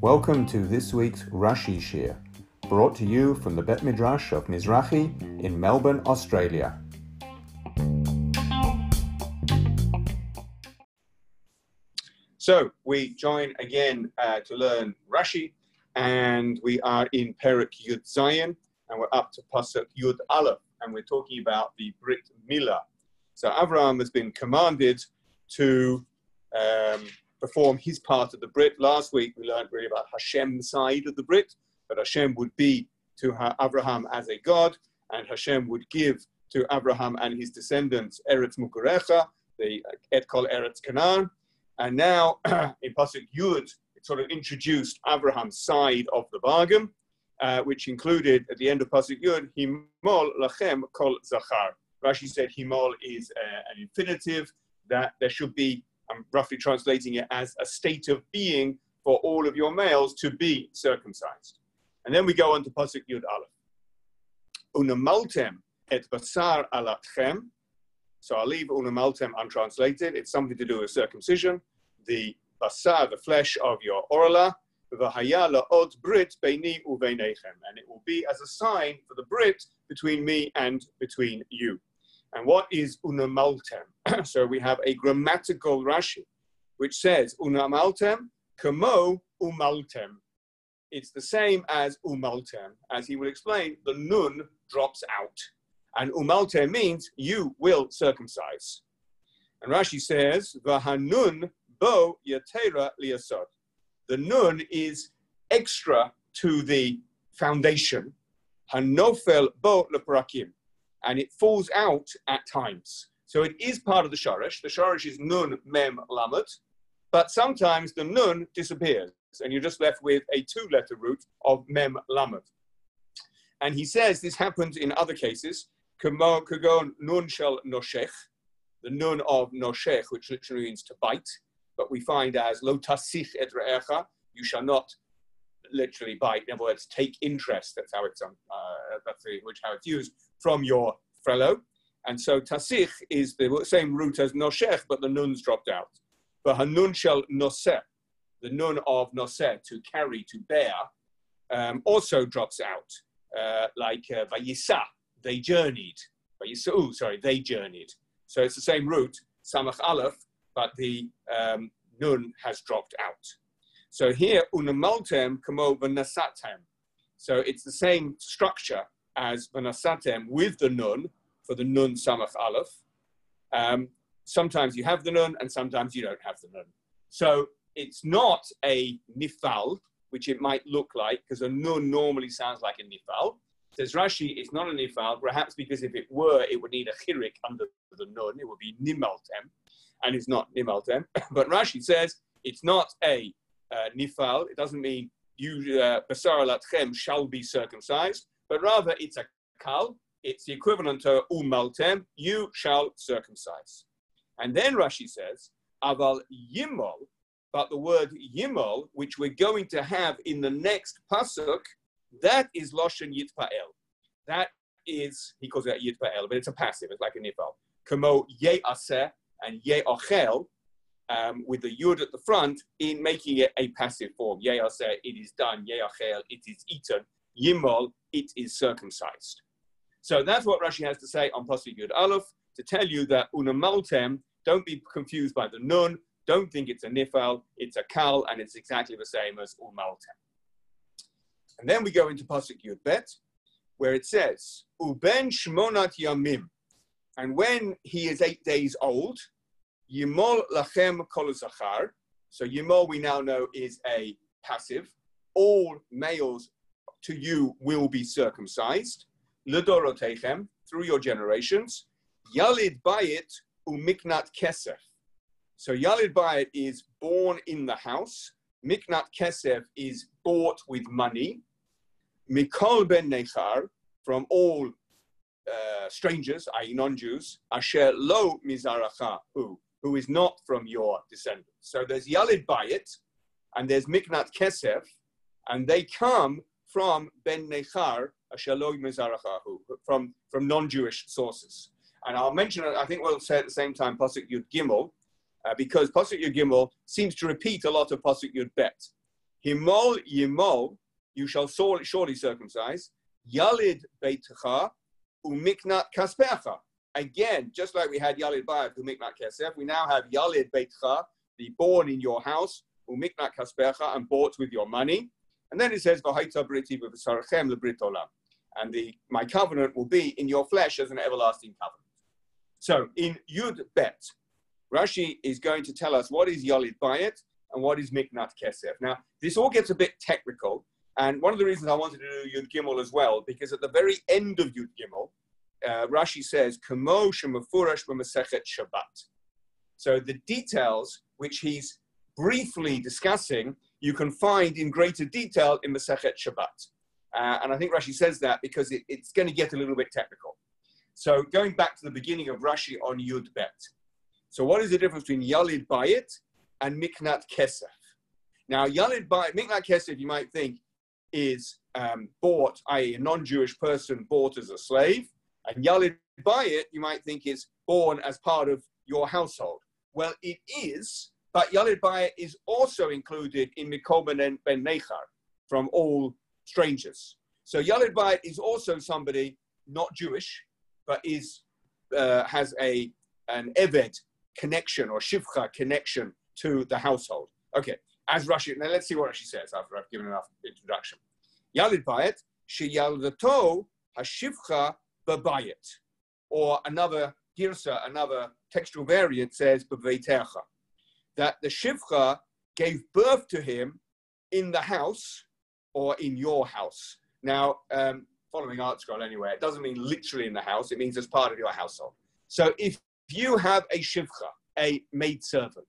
Welcome to this week's Rashi Shiur, brought to you from the Bet Midrash of Mizrahi in Melbourne, Australia. So we join again uh, to learn Rashi, and we are in Perik Yud Zayin, and we're up to Pasuk Yud Aleph, and we're talking about the Brit Milah. So Avraham has been commanded to um, perform his part of the Brit. Last week we learned really about Hashem's side of the Brit, but Hashem would be to Abraham as a god, and Hashem would give to Abraham and his descendants Eretz Megurecha, the Et Kol Eretz Canaan. And now in Pasuk Yud, it sort of introduced Abraham's side of the bargain, uh, which included at the end of Pasuk Yud, Himol Lachem Kol Zachar. Rashi said Himol is uh, an infinitive, that there should be I'm roughly translating it as a state of being for all of your males to be circumcised. And then we go on to Pasuk Yud Aleph. Unamaltem et basar orlatchem. So I'll leave unamaltem untranslated. It's something to do with circumcision. The basar, the flesh of your orla, v'haya od brit beini uveinechem. And it will be as a sign for the brit between me and between you. And what is unamaltem? so we have a grammatical Rashi, which says unamaltem kamo umaltem. It's the same as umaltem. As he will explain, the nun drops out. And umaltem means you will circumcise. And Rashi says, Vahanun bo yatera liasod. The nun is extra to the foundation. Hanofel bo leprakim and it falls out at times. So it is part of the shorish. The shorish is nun mem lamet, but sometimes the nun disappears, and you're just left with a two-letter root of mem lamet. And he says this happens in other cases. Kagon nun shel noshech, the nun of noshech, which literally means to bite, but we find as lo tasich et re'echa, you shall not literally bite. In other words, take interest. That's how it's um, uh, that's the, which how it's used from your fellow. And so tasich is the same root as noshech, but the nun's dropped out. But hanun shel noseh, the nun of noseh, to carry, to bear, um, also drops out. Uh, like uh, vayisa, they journeyed. Vayisa'u, sorry, they journeyed. So it's the same root, samach aleph, but the um, nun has dropped out. So here, unamaltem kamo vanasatem. So it's the same structure, as vanasatem with the nun for the nun samach aleph. Um, sometimes you have the nun and sometimes you don't have the nun. So it's not a nifal, which it might look like, because a nun normally sounds like a nifal. Says Rashi, it's not a nifal, perhaps because if it were, it would need a chirik under the nun. It would be nimaltem, and it's not nimaltem. but Rashi says it's not a nifal. It doesn't mean you uh, basar latchem shall be circumcised but rather it's a kal, it's the equivalent to umaltem, you shall circumcise. And then Rashi says, aval yimol, but the word yimol, which we're going to have in the next pasuk, that is loshen yitpael. That is, he calls it yitpael, but it's a passive, it's like a nifal. Kamo ye and ye um, with the yud at the front, in making it a passive form. Ye it is done. Ye it is eaten. Yimol, it is circumcised. So that's what Rashi has to say on Pasuk Yud Aleph to tell you that unamaltem, don't be confused by the nun, don't think it's a nifal, it's a kal, and it's exactly the same as umaltem. And then we go into Pasuk Yud Bet, where it says, Uben shmonat yamim, and when he is eight days old, yimol lachem kol zachar, so yimol we now know is a passive, all males to you will be circumcised, ledorotechem, through your generations, yalid bayit umiknat kesef. So yalid bayit is born in the house, miknat kesef is bought with money, mikol ben nechar, from all uh, strangers, i.e. non-Jews, asher lo mizaracha, who, who is not from your descendants. So there's yalid bayit, and there's miknat kesef, and they come from Ben Nechar, Shaloi Mizarachahu, from, from non-Jewish sources. And I'll mention, I think we'll say at the same time, Pasuk Yud Gimel, uh, because Pasuk Yud Gimel seems to repeat a lot of Pasuk Yud Bet. Himol Yimol, you shall surely circumcise. Yalid Beitcha Umiknat Kaspecha. Again, just like we had Yalid Bayat Umiknat Kesef, we now have Yalid Beitcha, the born in your house, Umiknat Kaspecha, and bought with your money. And then it says, V'haita Briti V'v'sarachem Lebrit Olam. And the, my covenant will be in your flesh as an everlasting covenant. So in Yud Bet, Rashi is going to tell us what is Yalid Bayit and what is Miknat Kesef. Now, this all gets a bit technical, and one of the reasons I wanted to do Yud Gimel as well, because at the very end of Yud Gimel, uh, Rashi says, Kamo Shemafurash B'Masechet Shabbat. So the details which he's briefly discussing, you can find in greater detail in Masechet Shabbat. Uh, and I think Rashi says that because it, it's going to get a little bit technical. So going back to the beginning of Rashi on Yud Bet. So what is the difference between Yalid Bayit and Miknat Kesef? Now, Yalid Bayit, Miknat Kesef, you might think, is um, bought, i.e. a non-Jewish person bought as a slave. And Yalid Bayit, you might think, is born as part of your household. Well, it is, but Yalid Bayit is also included in Mikol and ben Nechar from all strangers. So Yalid Bayit is also somebody not Jewish, but is uh, has a an Eved connection or Shivcha connection to the household. Okay, as Rashi, now let's see what Rashi says after I've given enough introduction. Yalid Bayit, Sheyaldato Hashivcha Babayit. Or another girsa, another textual variant says Baveitecha. That the Shivcha gave birth to him in the house or in your house. Now, um, following ArtScroll anyway, it doesn't mean literally in the house, it means as part of your household. So if you have a shivcha, a maid servant,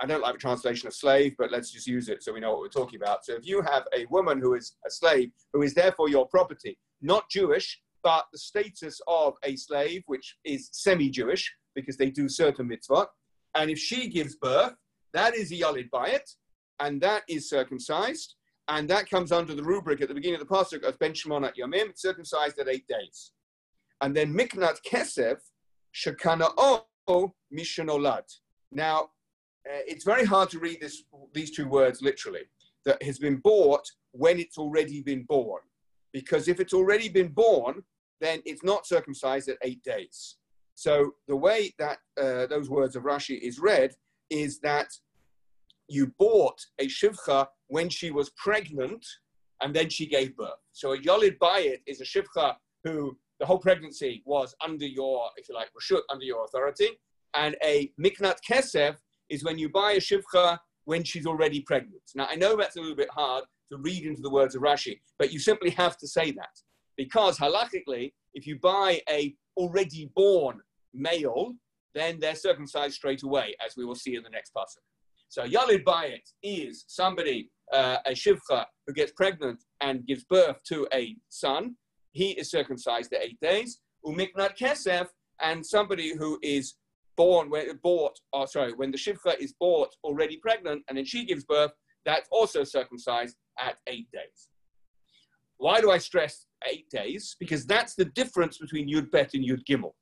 I don't like the translation of slave, but let's just use it so we know what we're talking about. So if you have a woman who is a slave, who is therefore your property, not Jewish, but the status of a slave, which is semi-Jewish, because they do certain mitzvot, and if she gives birth, that is a yalid bayit, and that is circumcised, and that comes under the rubric at the beginning of the pasuk of Ben Shmonat Yomim, circumcised at eight days. And then Miknat Kesef, O Mishanolad. Now, uh, it's very hard to read this, these two words literally. That has been bought when it's already been born. Because if it's already been born, then it's not circumcised at eight days. So the way that uh, those words of Rashi is read is that you bought a shivcha when she was pregnant and then she gave birth. So a Yolid Bayit is a Shivcha who the whole pregnancy was under your, if you like, Rashut, under your authority. And a Miknat Kesef is when you buy a Shivcha when she's already pregnant. Now, I know that's a little bit hard to read into the words of Rashi, but you simply have to say that. Because halachically, if you buy a already born male, then they're circumcised straight away, as we will see in the next passage. So Yalid Bayit is somebody uh, a shivcha who gets pregnant and gives birth to a son, he is circumcised at eight days. Umiknat kesef, and somebody who is born, when, bought, or sorry, when the shivcha is bought already pregnant and then she gives birth, that's also circumcised at eight days. Why do I stress eight days? Because that's the difference between Yud Bet and Yud Gimel.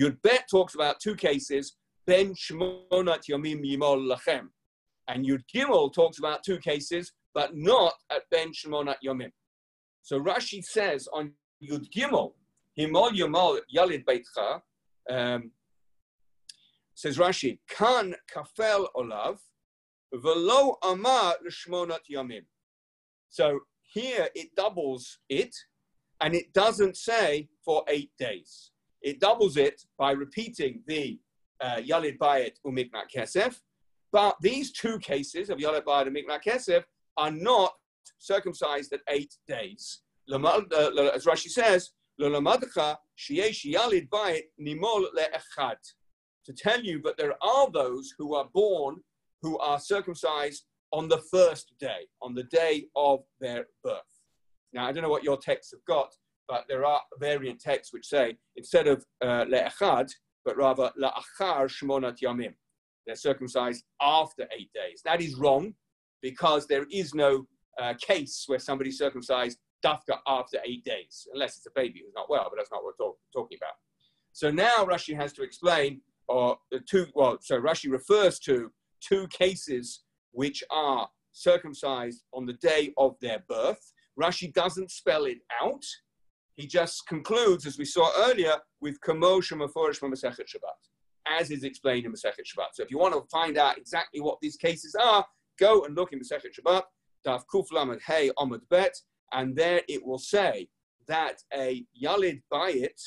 Yud Bet talks about two cases, Ben Shmonat Yomim Yimol Lachem, and Yud Gimel talks about two cases, but not at Ben Shmonat Yomim. So Rashi says on Yud Gimel, Himol Yimol Yalid Beitcha, um, says Rashi, Kan Kafel Olav, Velo Amar Shmonat Yomim. So here it doubles it, and it doesn't say for eight days. It doubles it by repeating the uh, Yalid Bayit Umiknat Kesef, but these two cases of Yolet Bayit and Miknat Kesef are not circumcised at eight days. Uh, as Rashi says, to tell you, but there are those who are born who are circumcised on the first day, on the day of their birth. Now, I don't know what your texts have got, but there are variant texts which say instead of uh, le'echad, but rather la'achar shmonat yamim. They're circumcised after eight days. That is wrong because there is no uh, case where somebody's circumcised dafka after eight days, unless it's a baby who's not well, but that's not what we're talk- talking about. So now Rashi has to explain or the two, well, so Rashi refers to two cases which are circumcised on the day of their birth. Rashi doesn't spell it out. He just concludes, as we saw earlier, with Kamosh Maforish Masechet Shabbat, as is explained in Masechet Shabbat. So if you want to find out exactly what these cases are, go and look in Masechet Shabbat, Daf Kuf Lamed Hey Amud Bet, and there it will say that a Yalid Bayit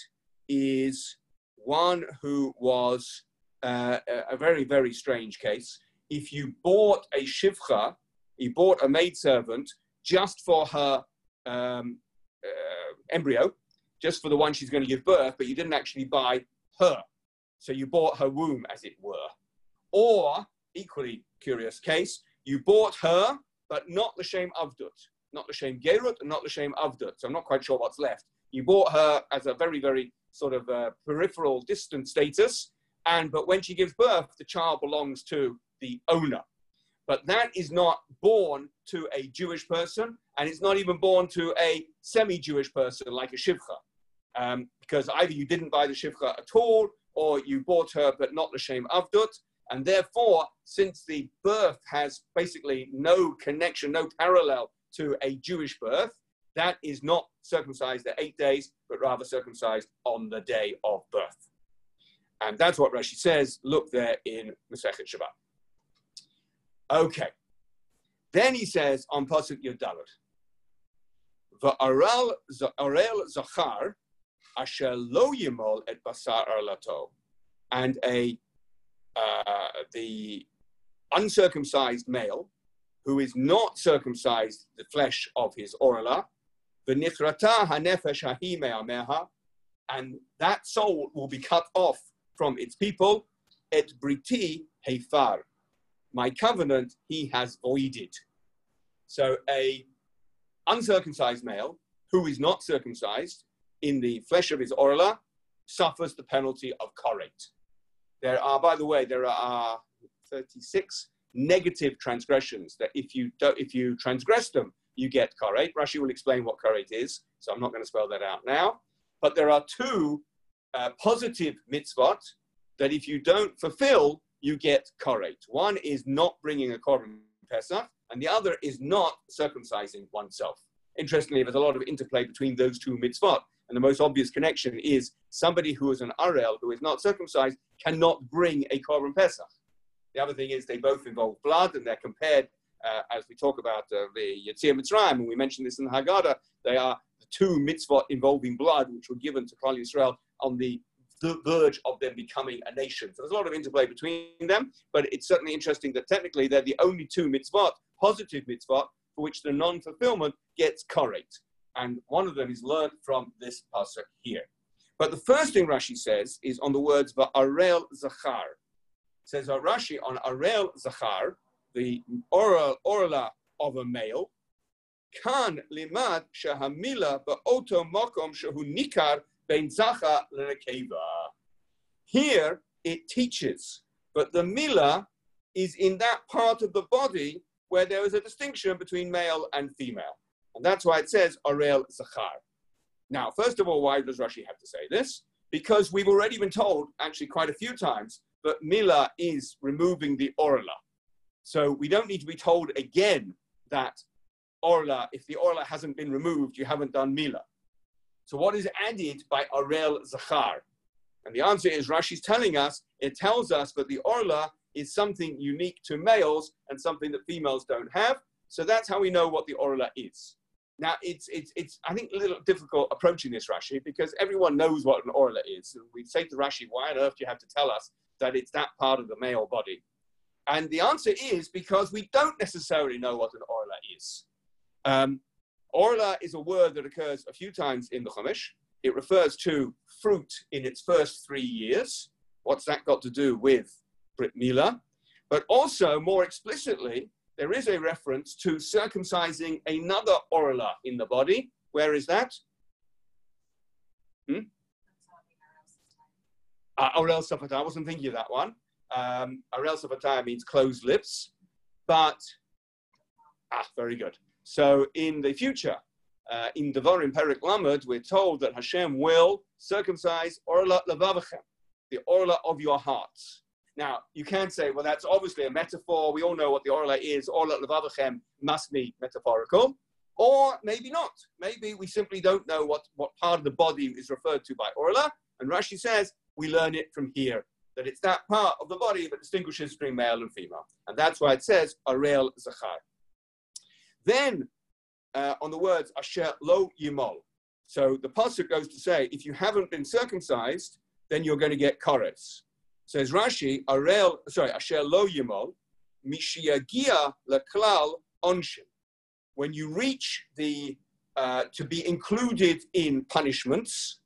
is one who was uh, a very, very strange case. If you bought a Shivcha, you bought a maidservant just for her um, uh, embryo, just for the one she's going to give birth, but you didn't actually buy her. So you bought her womb, as it were. Or, equally curious case, you bought her, but not the shem avdut, not the shem gerut, and not the shem avdut. So I'm not quite sure what's left. You bought her as a very, very sort of uh, peripheral, distant status, and but when she gives birth, the child belongs to the owner. But that is not born to a Jewish person, and it's not even born to a semi-Jewish person like a shivcha, um, because either you didn't buy the shivcha at all, or you bought her but not the shem avdut, and therefore, since the birth has basically no connection, no parallel to a Jewish birth, that is not circumcised at eight days, but rather circumcised on the day of birth. And that's what Rashi says. Look there in Masechet Shabbat. Okay. Then he says on Pasuk Yud Dalet, Va'arel zachar asher lo yimol et basar arlato. And a uh, the uncircumcised male who is not circumcised the flesh of his orla, v'nichrata hanefesh hahi me'ameha, and that soul will be cut off from its people, et briti hefar. My covenant he has voided. So a uncircumcised male who is not circumcised in the flesh of his orla suffers the penalty of koret. There are, by the way, there are 36 negative transgressions that if you if you transgress them, you get koret. Rashi will explain what koret is, so I'm not going to spell that out now. But there are two uh, positive mitzvot that if you don't fulfill, you get koret. One is not bringing a korban pesach, and the other is not circumcising oneself. Interestingly, there's a lot of interplay between those two mitzvot. And the most obvious connection is somebody who is an Arel, who is not circumcised, cannot bring a Korban Pesach. The other thing is they both involve blood and they're compared, uh, as we talk about uh, the Yetziat Mitzrayim, and we mentioned this in the Haggadah, they are the two mitzvot involving blood, which were given to Klal Yisrael on the the verge of them becoming a nation. So there's a lot of interplay between them, but it's certainly interesting that technically they're the only two mitzvot, positive mitzvot, for which the non-fulfillment gets correct and one of them is learned from this pasuk here. But the first thing Rashi says is on the words va'arel zachar. Says uh, Rashi on arel zachar, the oral orla of a male, kan limad shahamila ba'oto makom shehu nikar ben zacha lenekeva. Here it teaches, but the mila is in that part of the body where there is a distinction between male and female. And that's why it says Arel Zachar. Now, first of all, why does Rashi have to say this? Because we've already been told, actually quite a few times, that Mila is removing the Orla. So we don't need to be told again that Orla, if the Orla hasn't been removed, you haven't done Mila. So what is added by Arel Zachar? And the answer is Rashi's telling us, it tells us that the Orla is something unique to males and something that females don't have. So that's how we know what the Orla is. Now, it's, it's, it's, I think, a little difficult approaching this Rashi because everyone knows what an orla is. We say to Rashi, why on earth do you have to tell us that it's that part of the male body? And the answer is because we don't necessarily know what an orla is. Um, orla is a word that occurs a few times in the Chumash. It refers to fruit in its first three years. What's that got to do with Brit Mila? But also, more explicitly, there is a reference to circumcising another orla in the body. Where is that? Hmm? Uh, Orel Safatah, I wasn't thinking of that one. Um, Orel Safatah means closed lips, but, ah, very good. So in the future, uh, in Devarim Perik Lamed, we're told that Hashem will circumcise Orla Levavachem. the orla of your hearts. Now, you can say, well, that's obviously a metaphor. We all know what the orla is. Orla levavachem must be metaphorical. Or maybe not. Maybe we simply don't know what, what part of the body is referred to by orla. And Rashi says, we learn it from here, that it's that part of the body that distinguishes between male and female. And that's why it says, arel zachar. Then, uh, on the words, asher lo yimol. So the pasuk goes to say, if you haven't been circumcised, then you're going to get kores. Says Rashi, Arel, sorry, Asher lo yimol, mishiagia leklal onshin. When you reach the, uh, to be included in punishments,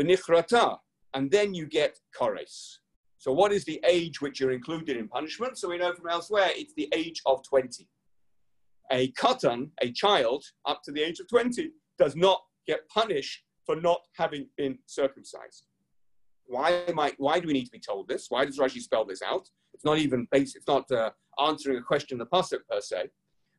benichrata, and then you get kores. So what is the age which you're included in punishment? So we know from elsewhere, it's the age of 20. A katan, a child, up to the age of 20, does not get punished for not having been circumcised. Why am I, Why do we need to be told this? Why does Rashi spell this out? It's not even basic. It's not uh, answering a question in the pasuk per se.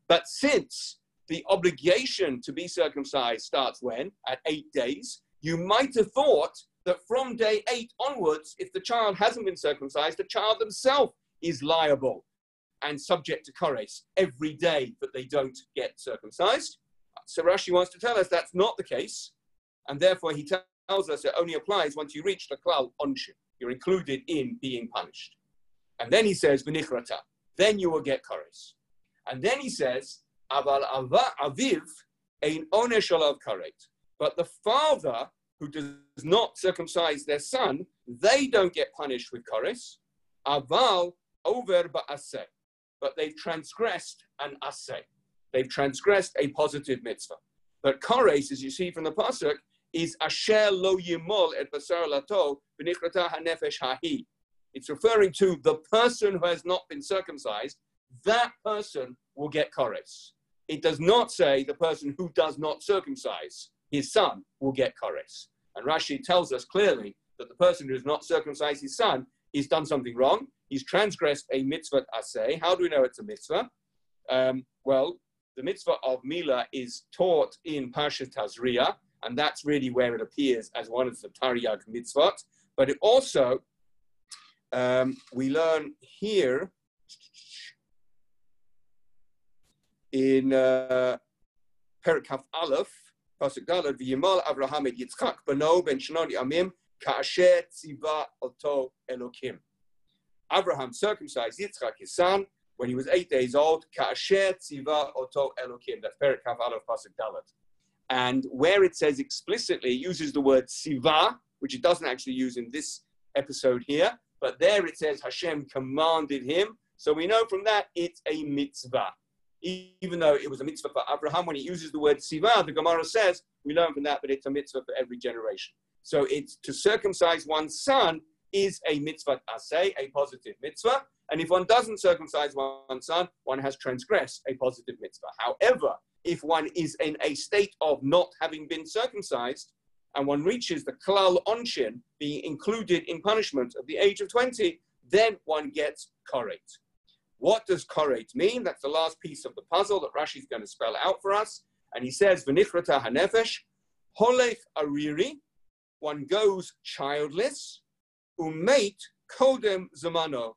But since the obligation to be circumcised starts when at eight days, you might have thought that from day eight onwards, if the child hasn't been circumcised, the child himself is liable and subject to kores every day that they don't get circumcised. So Rashi wants to tell us that's not the case, and therefore he tells us it only applies once you reach the klal onshin. You're included in being punished. And then he says, v'nichrata, then you will get kores. And then he says, aval aviv ein onesh alav karet. But the father who does not circumcise their son, they don't get punished with kores. Aval over ba'aseh. But they've transgressed an aseh. They've transgressed a positive mitzvah. But kores, as you see from the pasuk, is asher lo yimol et basar lato v'nichrata hanefesh hahi. It's referring to the person who has not been circumcised. That person will get kores. It does not say the person who does not circumcise his son will get kores. And Rashi tells us clearly that the person who does not circumcise his son has done something wrong. He's transgressed a mitzvah asay. How do we know it's a mitzvah? Um, well, the mitzvah of Mila is taught in Parshat Tazria, and that's really where it appears as one of the Taryag mitzvot. But it also, um, we learn here in uh, Perik Kaf Aleph, Pasuk Dalet, V'yimal Avraham Yitzchak beno ben shnoni amim ka'asher tziva oto Elokim. Abraham circumcised Yitzchak, his son, when he was eight days old, Ka'asher tziva oto Elokim. That's Perik Kaf Aleph Pasuk Dalet. And where it says explicitly, it uses the word tziva, which it doesn't actually use in this episode here, but there it says Hashem commanded him. So we know from that it's a mitzvah. Even though it was a mitzvah for Abraham, when he uses the word tziva, the Gemara says, we learn from that, but it's a mitzvah for every generation. So it's to circumcise one's son is a mitzvah asay, a positive mitzvah. And if one doesn't circumcise one's son, one has transgressed a positive mitzvah. However, if one is in a state of not having been circumcised, and one reaches the klal onshin, being included in punishment at the age of 20, then one gets korate. What does korate mean? That's the last piece of the puzzle that Rashi is going to spell out for us. And he says, V'nichrata hanefesh, holech ariri, one goes childless, umate kodem zamano,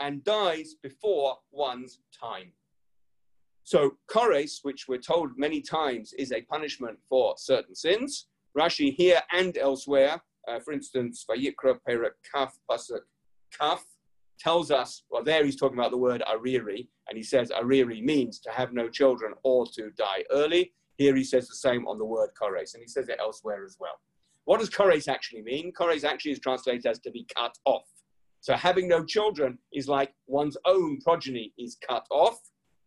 and dies before one's time. So, kores, which we're told many times is a punishment for certain sins, Rashi here and elsewhere, uh, for instance, Vayikra Perak Kaf Pasuk Kaf, tells us, well, there he's talking about the word ariri, and he says ariri means to have no children or to die early. Here he says the same on the word kores, and he says it elsewhere as well. What does kores actually mean? Kores actually is translated as to be cut off. So having no children is like one's own progeny is cut off,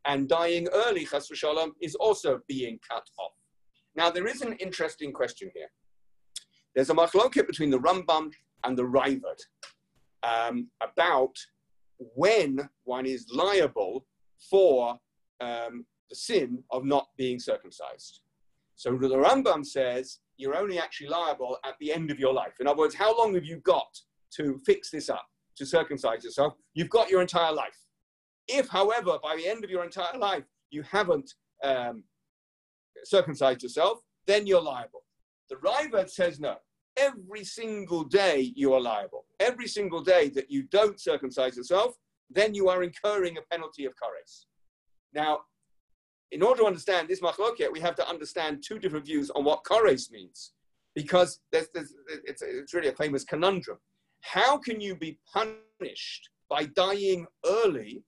and dying early, chas v'shalom, is also being cut off. Now there is an interesting question here. There's a machloket between the Rambam and the Raavad um, about when one is liable for um, the sin of not being circumcised. So the Rambam says you're only actually liable at the end of your life. In other words, how long have you got to fix this up? to circumcise yourself, you've got your entire life. If, however, by the end of your entire life, you haven't um, circumcised yourself, then you're liable. The Raavad says no. every single day you are liable. Every single day that you don't circumcise yourself, then you are incurring a penalty of kares. Now, in order to understand this machloket, we have to understand two different views on what kares means, because there's, there's, it's, it's really a famous conundrum. How can you be punished by dying early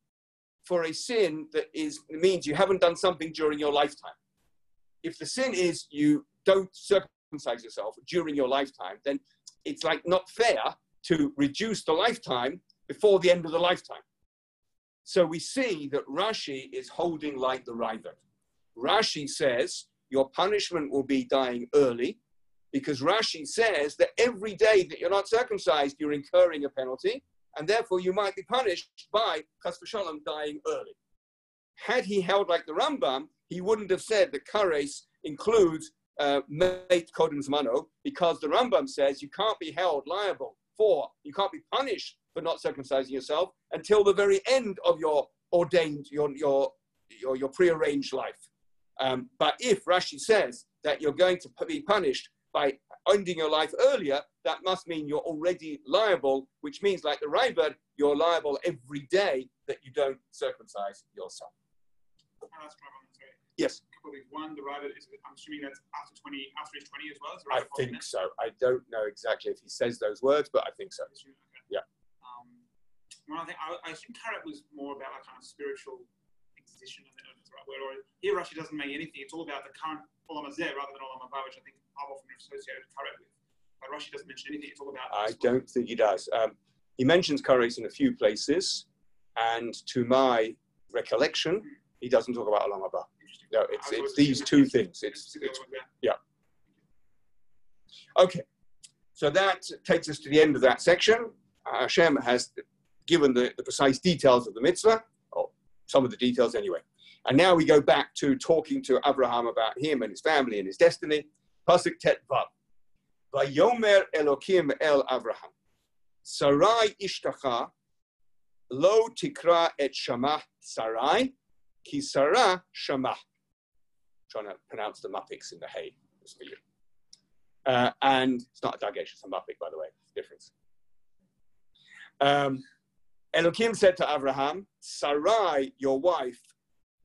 for a sin that is means you haven't done something during your lifetime? If the sin is you don't circumcise yourself during your lifetime, then it's like not fair to reduce the lifetime before the end of the lifetime. So we see that Rashi is holding like the Raavad. Rashi says your punishment will be dying early because Rashi says that every day that you're not circumcised, you're incurring a penalty, and therefore you might be punished by Chas v'shalom dying early. Had he held like the Rambam, he wouldn't have said that kares includes uh, mate kodem zmano, because the Rambam says you can't be held liable for, you can't be punished for not circumcising yourself until the very end of your ordained, your, your, your, your prearranged life. Um, but if Rashi says that you're going to be punished by ending your life earlier, that must mean you're already liable, which means, like the Raavad, you're liable every day that you don't circumcise yourself. Yes. One, the Raavad is, I'm assuming that's after 20, after age 20 as well? I think so. I don't know exactly if he says those words, but I think so. Yeah. One other thing, I, I assume Karet was more about a kind of spiritual exposition of the right word. Or here Rashi doesn't make anything. It's all about the current Olam Hazeh rather than Olam Haba, which I think I've often associated Karet with. But Rashi doesn't mention anything. It's all about. I don't think he does. Um, he mentions Karet in a few places, and to my recollection, he doesn't talk about Olam Haba. No, it's, it's these two things. It's, it's yeah. Okay, so that takes us to the end of that section. Hashem has given the, the precise details of the mitzvah, or some of the details anyway. And now we go back to talking to Abraham about him and his family and his destiny. Pasuk Tet Vav. Vayomer Elokim El Abraham. Sarai ishtacha lo tikra et shamah Sarai ki Sarah shamah trying to pronounce the Mappiks in the hey. Uh, and it's not a Dagesh, it's a Mappik, by the way. Difference. Um, Elohim said to Abraham, Sarai, your wife,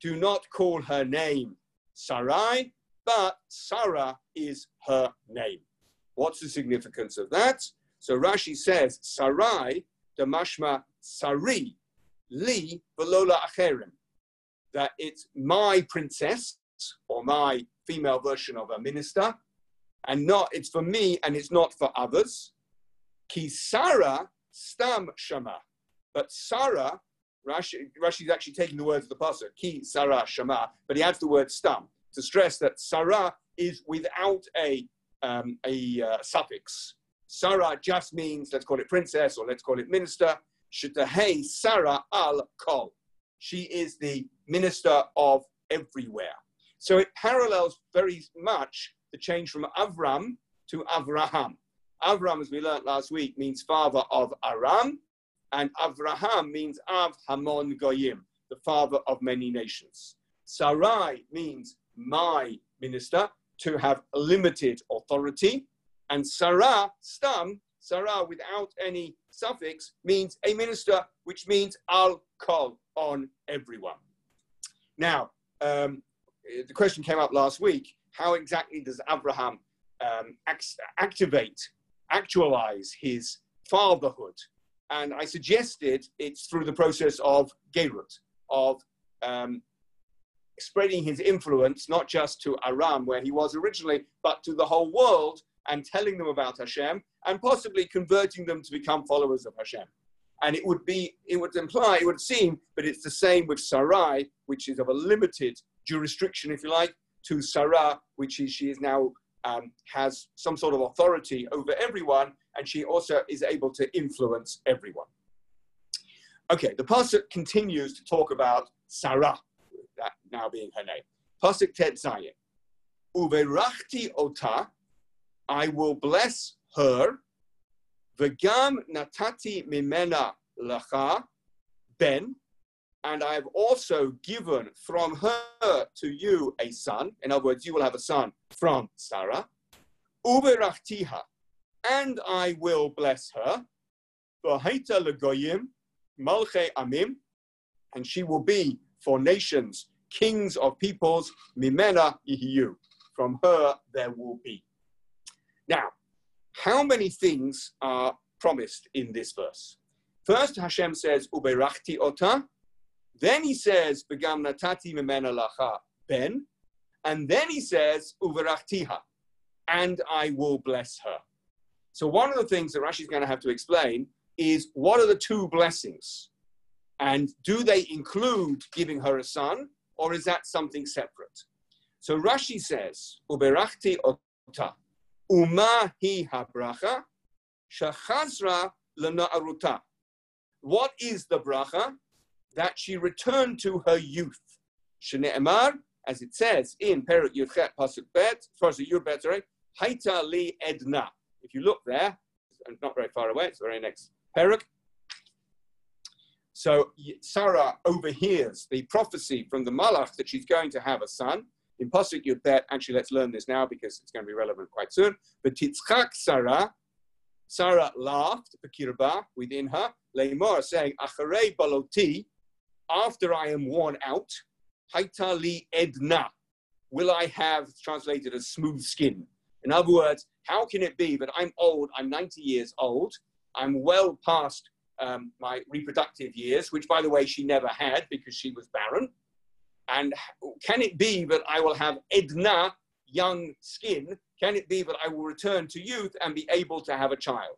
do not call her name Sarai, but Sarah is her name. What's the significance of that? So Rashi says, Sarai, the mashma Sari, li velola acherim, that it's my princess or my female version of a minister, and not it's for me and it's not for others. Ki Sarah stam shama, but Sarah, Rashi, Rashi is actually taking the words of the pasuk, ki Sarah shama, but he adds the word stam to stress that Sarah is without a um, a uh, suffix. Sarah just means let's call it princess or let's call it minister. Shitahei Sarah al kol. She is the minister of everywhere. So it parallels very much the change from Avram to Avraham. Avram, as we learned last week, means father of Aram, and Avraham means Av Hamon Goyim, the father of many nations. Sarai means my minister, to have limited authority, and Sarah, stam, Sarah without any suffix, means a minister, which means I'll call on everyone. Now, um, the question came up last week how exactly does Abraham um, act- activate, actualize his fatherhood? And I suggested it's through the process of Gerut, of um, spreading his influence not just to Aram, where he was originally, but to the whole world and telling them about Hashem and possibly converting them to become followers of Hashem. And it would be, it would imply, it would seem, but it's the same with Sarai, which is of a limited jurisdiction, if you like, to Sarah, which is she is now um, has some sort of authority over everyone, and she also is able to influence everyone. Okay, the pasuk continues to talk about Sarah, that now being her name. Pasuk Tet Zayin. Uverachti ota, I will bless her. Vegam natati mimena lacha ben, and I have also given from her to you a son. In other words, you will have a son from Sarah. Uberachtiha, and I will bless her. V'haita legoyim malche amim, and she will be for nations kings of peoples. Mimena ihiyu. From her there will be. Now, how many things are promised in this verse? First, Hashem says, Uberachti ota. Then he says, Begam natati lacha ben. And then he says, Uberachtiha. And I will bless her. So one of the things that Rashi is going to have to explain is what are the two blessings? And do they include giving her a son, or is that something separate? So Rashi says, Uberachti ota. Uma hi habracha, shachazra lena'aruta. What is the bracha? That she returned to her youth. Shne'emar, as it says in Perik Yudchet Pasuk Bet, Pasuk Yud Bet, sorry, Haita li edna. If you look there, it's not very far away, it's very next Perik. So Sarah overhears the prophecy from the Malach that she's going to have a son. In Pasuk Yud Bet, actually, let's learn this now because it's going to be relevant quite soon. But Titzchak Sarah, Sarah laughed, Bekirba, within her, Leimor, saying, Acharei baloti, after I am worn out, Haitali edna, will I have, translated as smooth skin. In other words, how can it be that I'm old, I'm 90 years old, I'm well past um, my reproductive years, which by the way, she never had because she was barren. And can it be that I will have Edna, young skin? Can it be that I will return to youth and be able to have a child?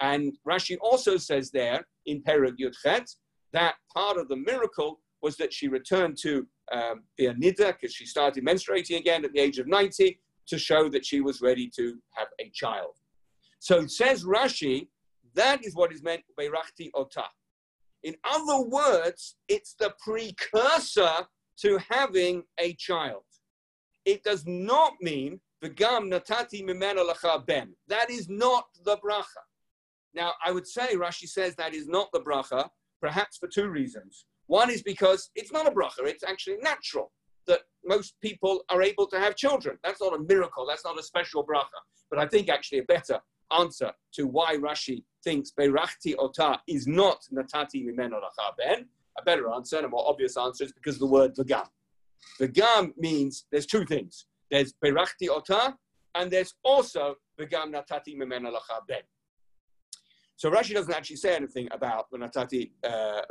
And Rashi also says there in Perek Yudchet that part of the miracle was that she returned to um, Nida because she started menstruating again at the age of 90 to show that she was ready to have a child. So says Rashi, that is what is meant by Rachti Ota. In other words, it's the precursor to having a child. It does not mean the gam natati mimena ben. That is not the bracha. Now, I would say Rashi says that is not the bracha, perhaps for two reasons. One is because it's not a bracha; it's actually natural that most people are able to have children. That's not a miracle. That's not a special bracha. But I think actually a better answer to why Rashi thinks Beirachti Ota is not Natati Mimeno Lacha Ben a better answer and a more obvious answer is because the word v'gam. V'gam means there's two things. There's berachti ota, and there's also v'gam natati mimena lacha ben. So Rashi doesn't actually say anything about natati uh,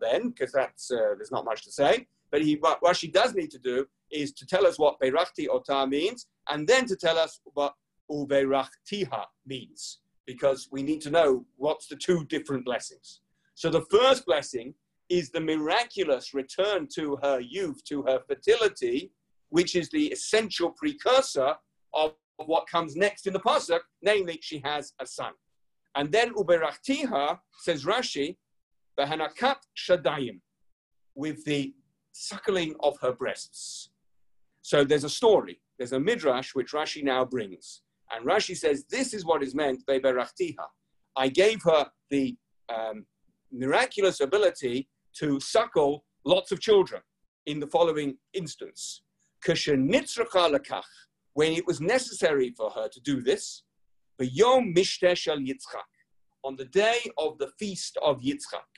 ben because that's uh, there's not much to say. But he, what Rashi does need to do is to tell us what berachti ota means, and then to tell us what uberachtiha means, because we need to know what's the two different blessings. So the first blessing is the miraculous return to her youth, to her fertility, which is the essential precursor of what comes next in the pasuk, namely she has a son. And then uberachtiha says Rashi, behanakat shadayim, with the suckling of her breasts. So there's a story, there's a midrash which Rashi now brings, and Rashi says this is what is meant by berachtiha. I gave her the um, miraculous ability to suckle lots of children in the following instance. When it was necessary for her to do this, Yitzchak, on the day of the feast of Yitzchak,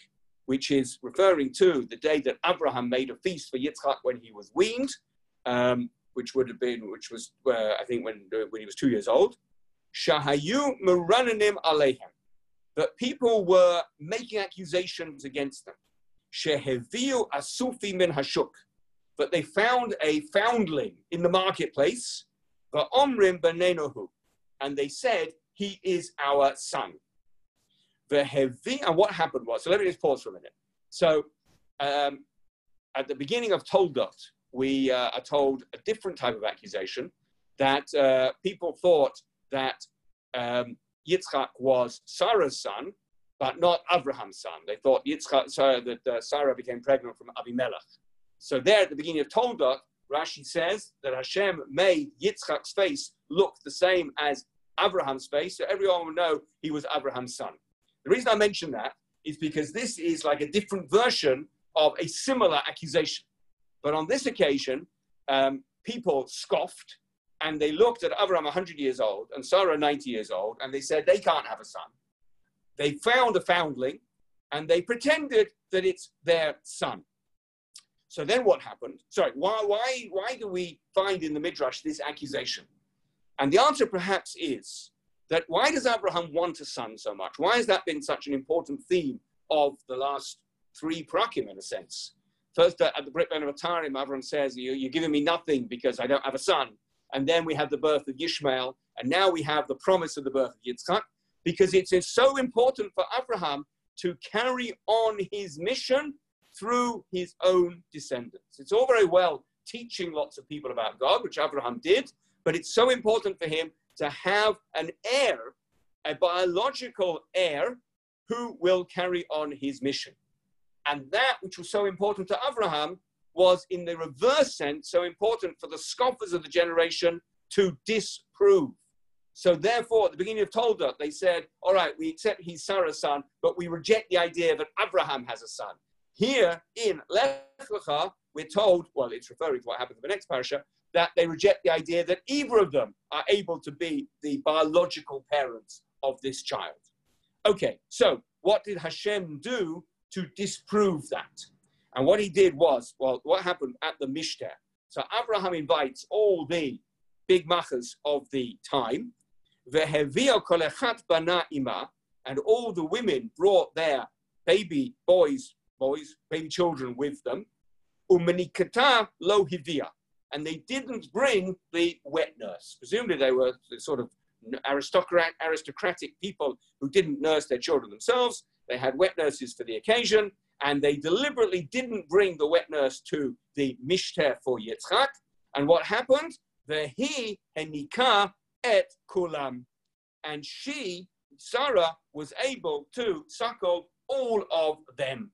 which is referring to the day that Abraham made a feast for Yitzchak when he was weaned, um, which would have been, which was, uh, I think, when, when he was two years old. Shahayu Murananim Alehem that people were making accusations against them. Sheheviu asufi min hashuk, but they found a foundling in the marketplace, omrim benenohu, and they said, he is our son. And what happened was, so let me just pause for a minute. So um, at the beginning of Toldot, we uh, are told a different type of accusation that uh, people thought that um, Yitzchak was Sarah's son, but not Abraham's son. They thought Yitzchak, Sarah, that uh, Sarah became pregnant from Abimelech. So there at the beginning of Toldot, Rashi says that Hashem made Yitzchak's face look the same as Abraham's face, so everyone would know he was Abraham's son. The reason I mention that is because this is like a different version of a similar accusation. But on this occasion, um, people scoffed and they looked at Abraham 100 years old and Sarah 90 years old, and they said they can't have a son. They found a foundling, and they pretended that it's their son. So then what happened? Sorry, why, why, why do we find in the Midrash this accusation? And the answer perhaps is that why does Abraham want a son so much? Why has that been such an important theme of the last three prakim in a sense? First, uh, at the Brit Bein HaBetarim, Abraham says, you, You're giving me nothing because I don't have a son. And then we have the birth of Ishmael. And now we have the promise of the birth of Yitzchak because it's so important for Abraham to carry on his mission through his own descendants. It's all very well teaching lots of people about God, which Abraham did, but it's so important for him to have an heir, a biological heir, who will carry on his mission. And that which was so important to Abraham was, in the reverse sense, so important for the scoffers of the generation to disprove. So therefore, at the beginning of Tolda, they said, all right, we accept he's Sarah's son, but we reject the idea that Abraham has a son. Here in Lech Lecha, we're told, well, it's referring to what happened in the next parasha, that they reject the idea that either of them are able to be the biological parents of this child. Okay, so what did Hashem do to disprove that? And what he did was, well, what happened at the Mishteh? So Abraham invites all the big machas of the time, and all the women brought their baby boys, boys, baby children with them. Umanikata lo hivia and they didn't bring the wet nurse. Presumably, they were sort of aristocrat, aristocratic people who didn't nurse their children themselves. They had wet nurses for the occasion, and they deliberately didn't bring the wet nurse to the mishteh for Yitzchak. And what happened? Vehi henika et kulam. And she, Sarah, was able to suckle all of them.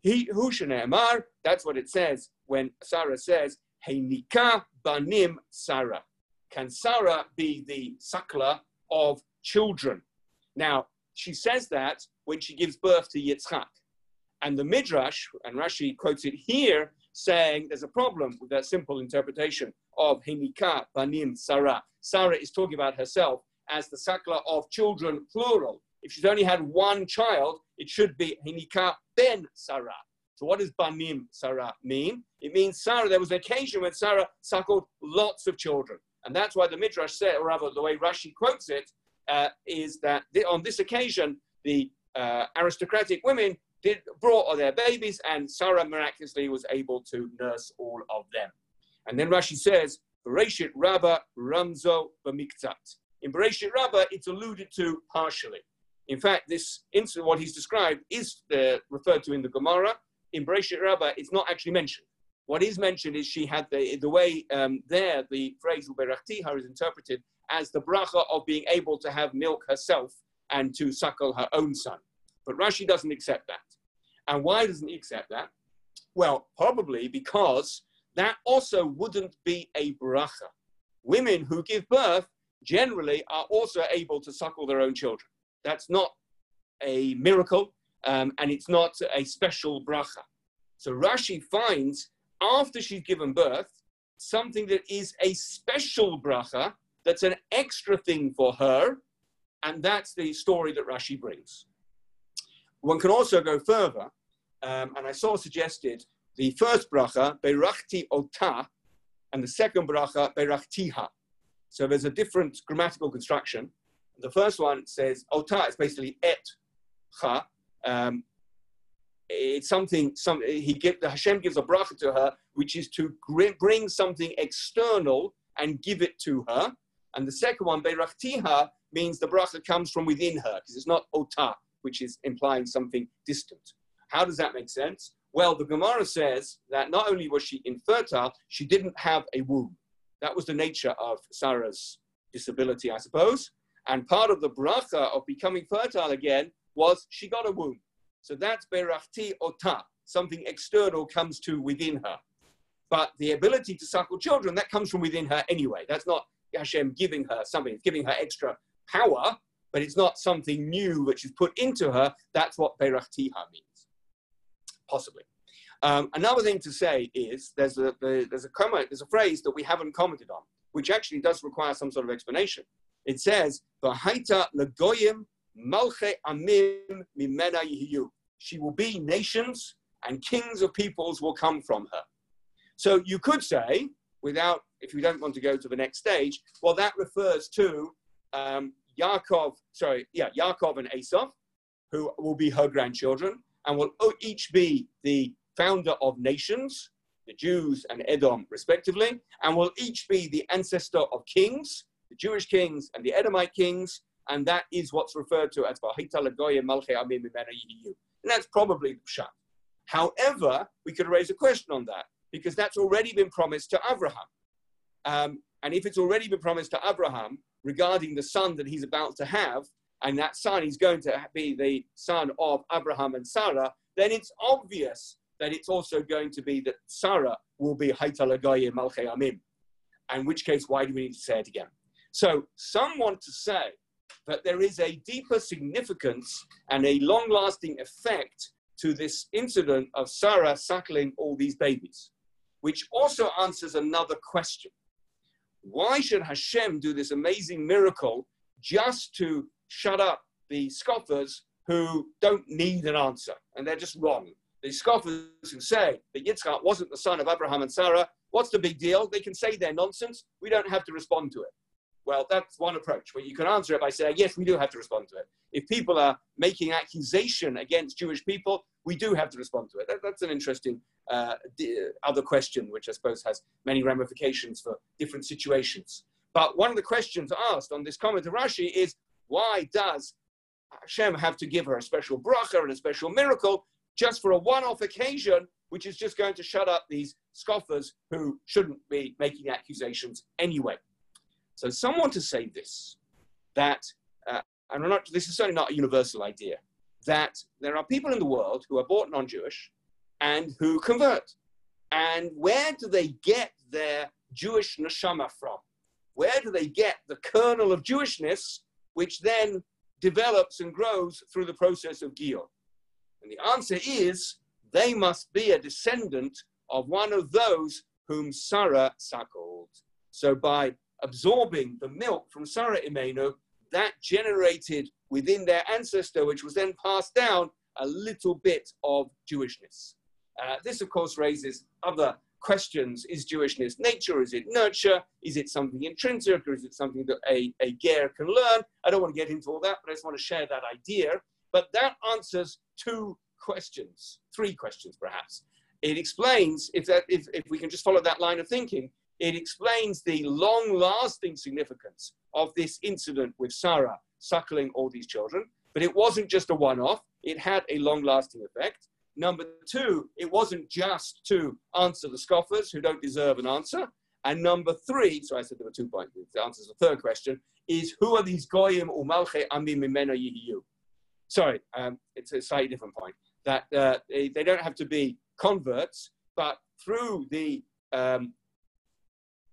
He Hushanemar, that's what it says when Sarah says, Heinika banim Sarah. Can Sarah be the suckler of children? Now, she says that when she gives birth to Yitzchak. And the Midrash, and Rashi quotes it here, saying there's a problem with that simple interpretation of Heinika banim Sarah. Sarah is talking about herself as the suckler of children, plural. If she's only had one child, it should be Heinika ben Sarah. So what does Banim Sarah mean? It means Sarah, there was an occasion when Sarah suckled lots of children. And that's why the Midrash said, or rather the way Rashi quotes it, uh, is that the, on this occasion, the uh, aristocratic women did, brought their babies and Sarah miraculously was able to nurse all of them. And then Rashi says, Bereshit Rabbah Ramzo B'miktzat. In Bereshit Rabbah, it's alluded to partially. In fact, this incident, what he's described, is uh, referred to in the Gemara, in Bereshit Rabbah, it's not actually mentioned. What is mentioned is she had the, the way um, there, the phrase Uberachtiha is interpreted as the bracha of being able to have milk herself and to suckle her own son. But Rashi doesn't accept that. And why doesn't he accept that? Well, probably because that also wouldn't be a bracha. Women who give birth generally are also able to suckle their own children. That's not a miracle um, and it's not a special bracha. So Rashi finds after she's given birth something that is a special bracha that's an extra thing for her, and that's the story that Rashi brings. One can also go further, um, and I saw suggested the first bracha, Berachti Ota, and the second bracha, Berachtiha. So there's a different grammatical construction. The first one says Ota is basically et cha, um, it's something, some, he the Hashem gives a bracha to her, which is to bring something external and give it to her. And the second one, Beirachtiha, means the bracha comes from within her, because it's not ota, which is implying something distant. How does that make sense? Well, the Gemara says that not only was she infertile, she didn't have a womb. That was the nature of Sarah's disability, I suppose. And part of the bracha of becoming fertile again was she got a womb. So that's berachti ota, something external comes to within her. But the ability to suckle children, that comes from within her anyway. That's not Hashem giving her something, it's giving her extra power, but it's not something new which is put into her. That's what berachtiha means, possibly. Um, another thing to say is there's a, there's a comment, there's a phrase that we haven't commented on. which actually does require some sort of explanation. It says, "V'haita legoyim malche amim mimena yihiyu." She will be nations, and kings of peoples will come from her. So you could say, without, if you don't want to go to the next stage, well, that refers to um, Yaakov, sorry, yeah, Yaakov and Esav, who will be her grandchildren, and will each be the founder of nations, the Jews and Edom, respectively, and will each be the ancestor of kings, the Jewish kings and the Edomite kings, and that is what's referred to as And that's probably the Pshat. However, we could raise a question on that because that's already been promised to Abraham. Um, and if it's already been promised to Abraham regarding the son that he's about to have, and that son is going to be the son of Abraham and Sarah, then it's obvious that it's also going to be that Sarah will be Haitalagaye Malche Amim. In which case, why do we need to say it again? So some want to say that there is a deeper significance and a long-lasting effect to this incident of Sarah suckling all these babies, which also answers another question. Why should Hashem do this amazing miracle just to shut up the scoffers who don't need an answer and they're just wrong? The scoffers who say that Yitzchak wasn't the son of Abraham and Sarah, what's the big deal? They can say they're nonsense. We don't have to respond to it. Well, that's one approach where you can answer it by saying, yes, we do have to respond to it. If people are making accusation against Jewish people, we do have to respond to it. That, that's an interesting uh, other question, which I suppose has many ramifications for different situations. But one of the questions asked on this comment of Rashi is, why does Hashem have to give her a special bracha and a special miracle just for a one-off occasion, which is just going to shut up these scoffers who shouldn't be making accusations anyway? So someone to say this, that, uh, and not, this is certainly not a universal idea, that there are people in the world who are born non-Jewish and who convert. And where do they get their Jewish neshama from? Where do they get the kernel of Jewishness, which then develops and grows through the process of Giyur? And the answer is they must be a descendant of one of those whom Sarah suckled. So by absorbing the milk from Sarah Imenu, that generated within their ancestor, which was then passed down, a little bit of Jewishness. Uh, this, of course, raises other questions. Is Jewishness nature? Is it nurture? Is it something intrinsic or is it something that a, a ger can learn? I don't want to get into all that, but I just want to share that idea. But that answers two questions, three questions perhaps. It explains, if, that, if, if we can just follow that line of thinking, it explains the long lasting significance of this incident with Sarah suckling all these children. But it wasn't just a one off, it had a long lasting effect. Number two, it wasn't just to answer the scoffers who don't deserve an answer. And number three, so I said there were two points, the answer is the third question, is who are these goyim umalche ami mimena yihiyu? Sorry, um, it's a slightly different point. That uh, they, they, don't have to be converts, but through the um,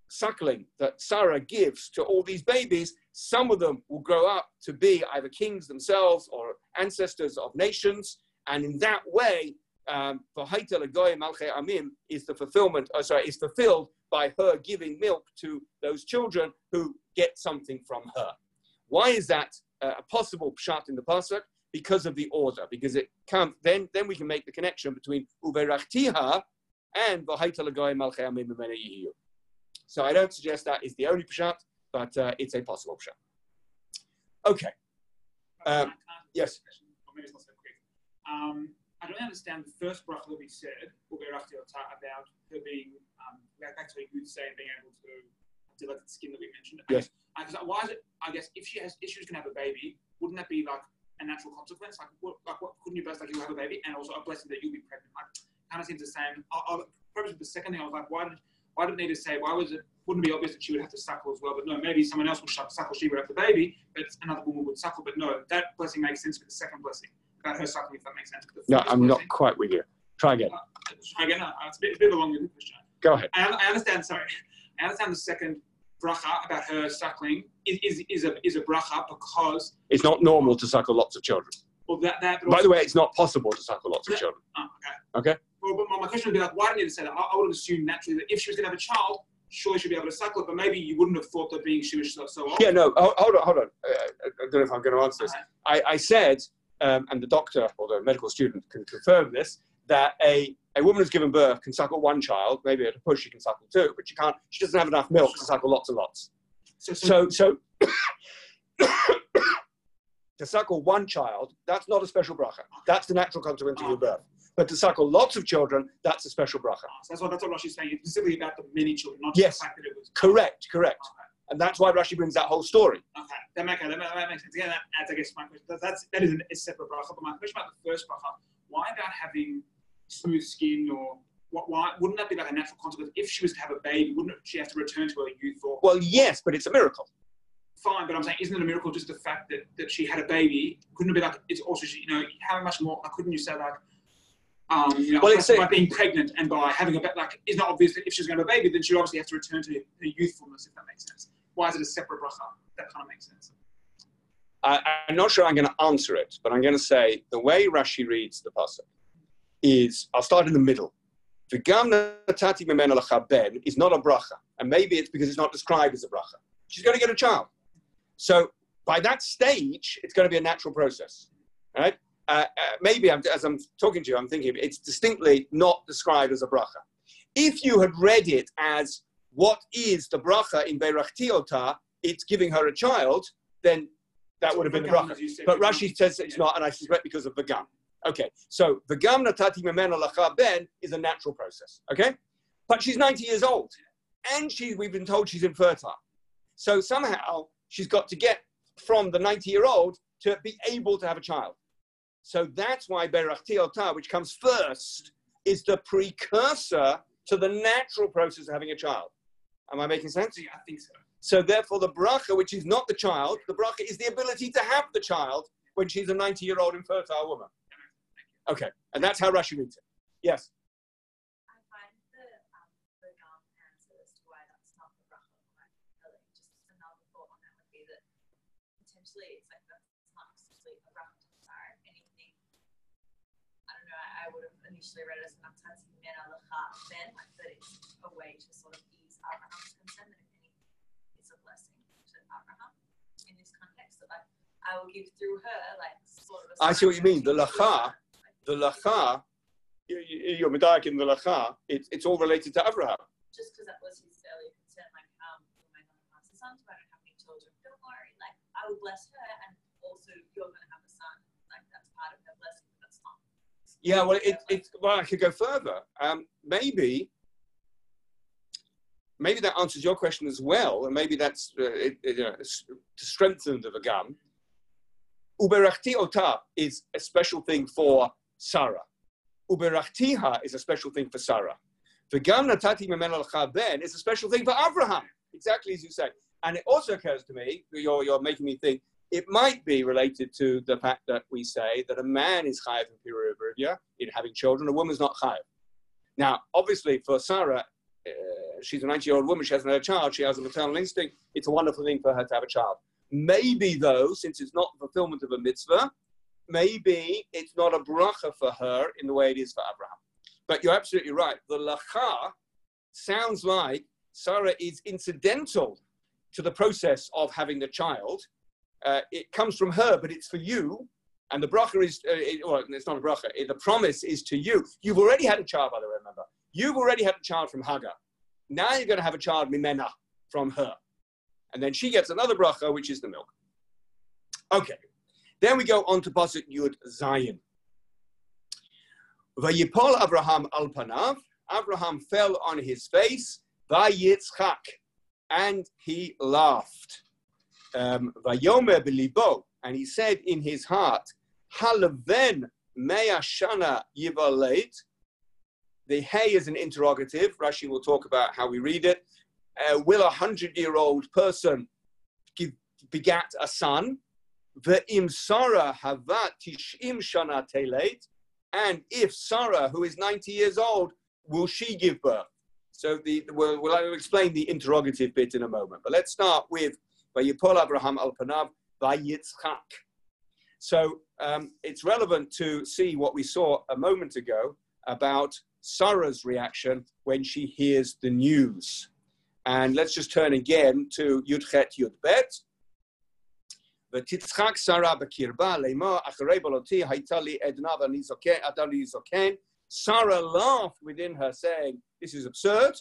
suckling that Sarah gives to all these babies, some of them will grow up to be either kings themselves or ancestors of nations. And in that way, um, Amim is the fulfillment, oh, sorry, is fulfilled by her giving milk to those children who get something from her. Why is that uh, a possible pshat in the pasuk? Because of the order, because it comes, then, then we can make the connection between uverachtiha and v'haita malchei amim so I don't suggest that is the only pshat, but uh, it's a possible pshat. Okay. Um, yes. Um, I don't understand the first bracha that we said, about her being, um, back to say, being able to deliver the skin that we mentioned. Yes. Because uh, why is it, I guess, if she has, if she was going to have a baby, wouldn't that be like a natural consequence? Like, what, like what, couldn't you both, like, you have a baby and also a blessing that you'll be pregnant? Like, kind of seems the same. I, I, probably the second thing, I was like, why did, why did they need to say, why was it, wouldn't be obvious that she would have to suckle as well, but no, maybe someone else would suckle, she would have the baby, but another woman would suckle, but no, that blessing makes sense with the second blessing, about her suckling, if that makes sense. No, I'm blessing, not quite with you. Try again. Uh, try again, uh, it's, a bit, it's a bit of a long question. Go ahead. I, I, understand, sorry, I understand the second bracha about her suckling is, is, is, a, is a bracha because... It's not normal to suckle lots of children. Well, that, that, By the way, it's not possible to suckle lots of children. Oh, okay. Okay? My question would be like, why didn't you say that? I, I would have assumed naturally that if she was going to have a child, surely she'd be able to suckle it, but maybe you wouldn't have thought that being Jewish so, so old. Yeah, no, hold on, hold on. Uh, I don't know if I'm going to answer this. I, I said, um, and the doctor or the medical student can confirm this, that a, a woman who's given birth can suckle one child, maybe at a push she can suckle two, but she can't, she doesn't have enough milk to suckle lots and lots. So, so, So, so to suckle one child, that's not a special bracha. That's the natural consequence of your birth. But to suckle lots of children, that's a special bracha. Ah, so that's what that's what Rashi's saying. It's specifically about the many children, not Yes. just the fact that it was. Correct, correct. Okay. And that's why Rashi brings that whole story. Okay, that, make, that, makes sense. Yeah, that adds, I guess, my question. That, that's, that is an, a separate bracha. But my question about the first bracha, why about having smooth skin or what, why wouldn't that be like a natural consequence? If she was to have a baby, wouldn't she have to return to her youth or Well, yes, but it's a miracle. fine? But I'm saying, isn't it a miracle just the fact that, that she had a baby? Couldn't it be like, it's also, you know, how much more, couldn't you say like, um, you know, Well, by, it's by being pregnant and by having a baby, like, it's not obvious that if she's going to have a baby, then she obviously has to return to her youthfulness, if that makes sense. Why is it a separate bracha? That kind of makes sense. I, I'm not sure I'm going to answer it, but I'm going to say the way Rashi reads the pasuk is I'll start in the middle. V'gam natati mimena lecha ben is not a bracha, and maybe it's because it's not described as a bracha. She's going to get a child, so by that stage, it's going to be a natural process, right? Uh, uh, maybe I'm, as I'm talking to you, I'm thinking it's distinctly not described as a bracha. If you had read it as what is the bracha in Berachti Ota, it's giving her a child, then that would have been the bracha. But Rashi says it's not, and I suspect because of the Vagam. Okay, so the Vagam natati memena lacha ben is a natural process. Okay, but she's 90 years old, and she we've been told she's infertile. So somehow she's got to get from the 90 year old to be able to have a child. So that's why Berachti Ota, which comes first, is the precursor to the natural process of having a child. Am I making sense? I think so. So therefore, the bracha, which is not the child, the bracha is the ability to have the child when she's a 90-year-old infertile woman. Okay, and that's how Rashi reads it. Yes. I find the um, the gum answer as to why that's not the bracha quite compelling. Just another thought on that would be that potentially it's like that's not necessarily a bracha to start anything. I don't know. I, I would have initially read it as atati men like that it's a way to sort of ease Abraham's concern that if anything, it's a blessing to Abraham in this context. That like I will give through her, like sort of. a I see what you mean. The lacha, The lacha, you- you- you're in the lacha, it's, it's all related to Abraham. just because that was his earlier concern, like, um, going to pass the? I don't have any children. Don't worry, like, I will bless her, and also you're going to have a son. Like, that's part of her blessing. but That's not. Yeah, well, it, it, well, I could go further. Um, maybe, maybe that answers your question as well, and maybe that's uh, it, it, you know, s- to strengthen the vagam. Uberachti ota is a special thing for Sarah. Uberachtiha is a special thing for Sarah. Vagam natati lecha ben is a special thing for Abraham, exactly as you say. And it also occurs to me, you're, you're making me think, it might be related to the fact that we say that a man is chayav in Piruvia in having children, a woman's not chayav. Now, obviously, for Sarah, uh, she's a 90 year old woman, she hasn't had a child, she has a maternal instinct, it's a wonderful thing for her to have a child. Maybe, though, since it's not the fulfillment of a mitzvah, maybe it's not a bracha for her in the way it is for Abraham. But you're absolutely right. The lacha sounds like Sarah is incidental to the process of having the child. Uh, it comes from her, but it's for you. And the bracha is, uh, it, well, it's not a bracha. The promise is to you. You've already had a child, by the way, remember. You've already had a child from Hagar. Now you're going to have a child, Mimena, from her. And then she gets another bracha, which is the milk. Okay. Then we go on to Pasuk Yud Zayin. Vayipol Abraham al panav. Abraham fell on his face. Vayitzchak. And he laughed. Um, Vayomer. And he said in his heart, Halaven mea yivaleit. The hey is an interrogative. Rashi will talk about how we read it. Uh, will a hundred-year-old person give, begat a son? Ve'im Sarah havat tishim shana teleit. And if Sarah, who is 90 years old, will she give birth? So the, we'll, we'll explain the interrogative bit in a moment. But let's start with Vayipol Abraham al panav vayitzchak. So um, it's relevant to see what we saw a moment ago about Sarah's reaction when she hears the news. And let's just turn again to Yudchet Yudbet. ותצחק שרה בקרבה לאמור, אחרי בלותי הייתה לי עדנה ואני זוקן, אתה לי זוקן. Sarah laughed within her, saying, This is absurd.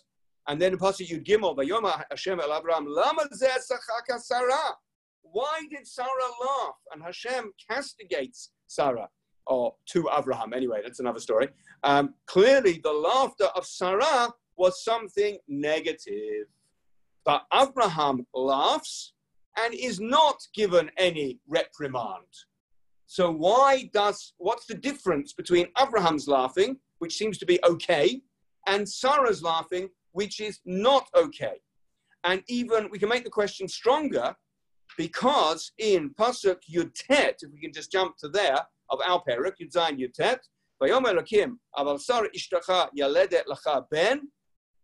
And then Pasuk Yud Gimel, Vayoma Hashem el Abraham, Lama Sarah. Why did Sarah laugh? And Hashem castigates Sarah, or to Abraham, anyway, that's another story. Um, clearly, the laughter of Sarah was something negative. But Abraham laughs and is not given any reprimand. So why does what's the difference between Abraham's laughing, which seems to be okay, and Sarah's laughing, which is not okay? And even we can make the question stronger because in Pasuk Yud Tet, if we can just jump to there of our parak, Yud Zayin Yud Tet, Vayomer Aval Sarah Ishtacha Yaledet Lacha Ben,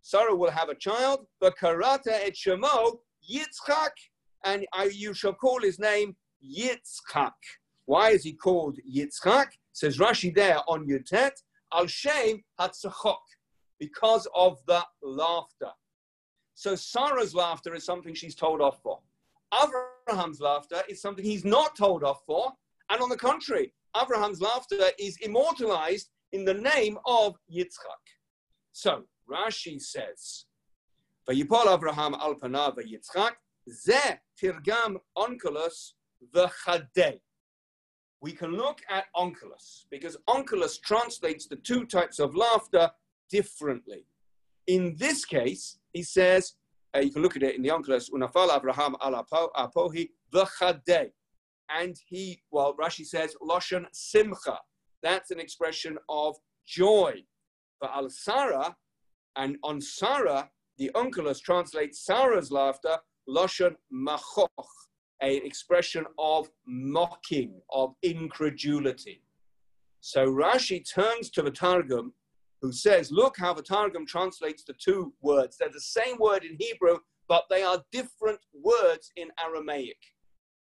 Sarah will have a child, Karata et Shemo Yitzchak, and you shall call his name Yitzchak. Why is he called Yitzchak? Says Rashi there on Yud Tet, Al Shem Hatzachok, because of the laughter. So Sarah's laughter is something she's told off for. Abraham's laughter is something he's not told off for. And on the contrary, Abraham's laughter is immortalized in the name of Yitzchak. So Rashi says, Vayipol Abraham al panav Yitzchak, ze tirgam onkelos v'chadei. We can look at onkelos because onkelos translates the two types of laughter differently. In this case, he says, uh, you can look at it in the onkelos, unafal Abraham apohi. And he, well, Rashi says, loshan simcha. That's an expression of joy. But al Sarah, and on Sarah, the onkelos translates Sarah's laughter, loshan machoch, an expression of mocking, of incredulity. So Rashi turns to the Targum, who says, Look how the Targum translates the two words. They're the same word in Hebrew, but they are different words in Aramaic.